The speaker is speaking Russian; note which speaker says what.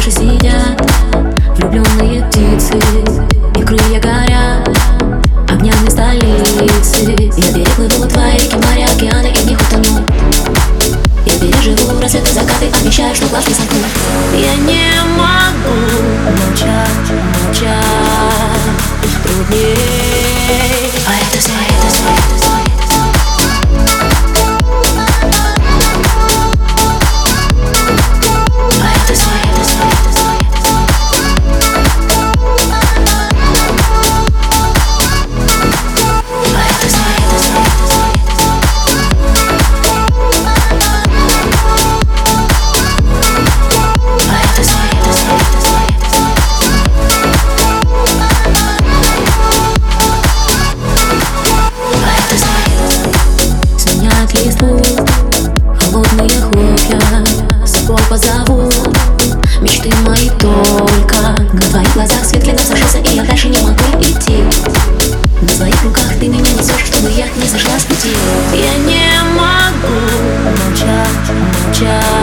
Speaker 1: 是新的 тобой позову. Мечты мои только На твоих глазах свет ледом сошелся И я дальше не могу идти. На твоих руках ты меня несешь Чтобы я не сошла с пути. Я не могу молчать, молчать.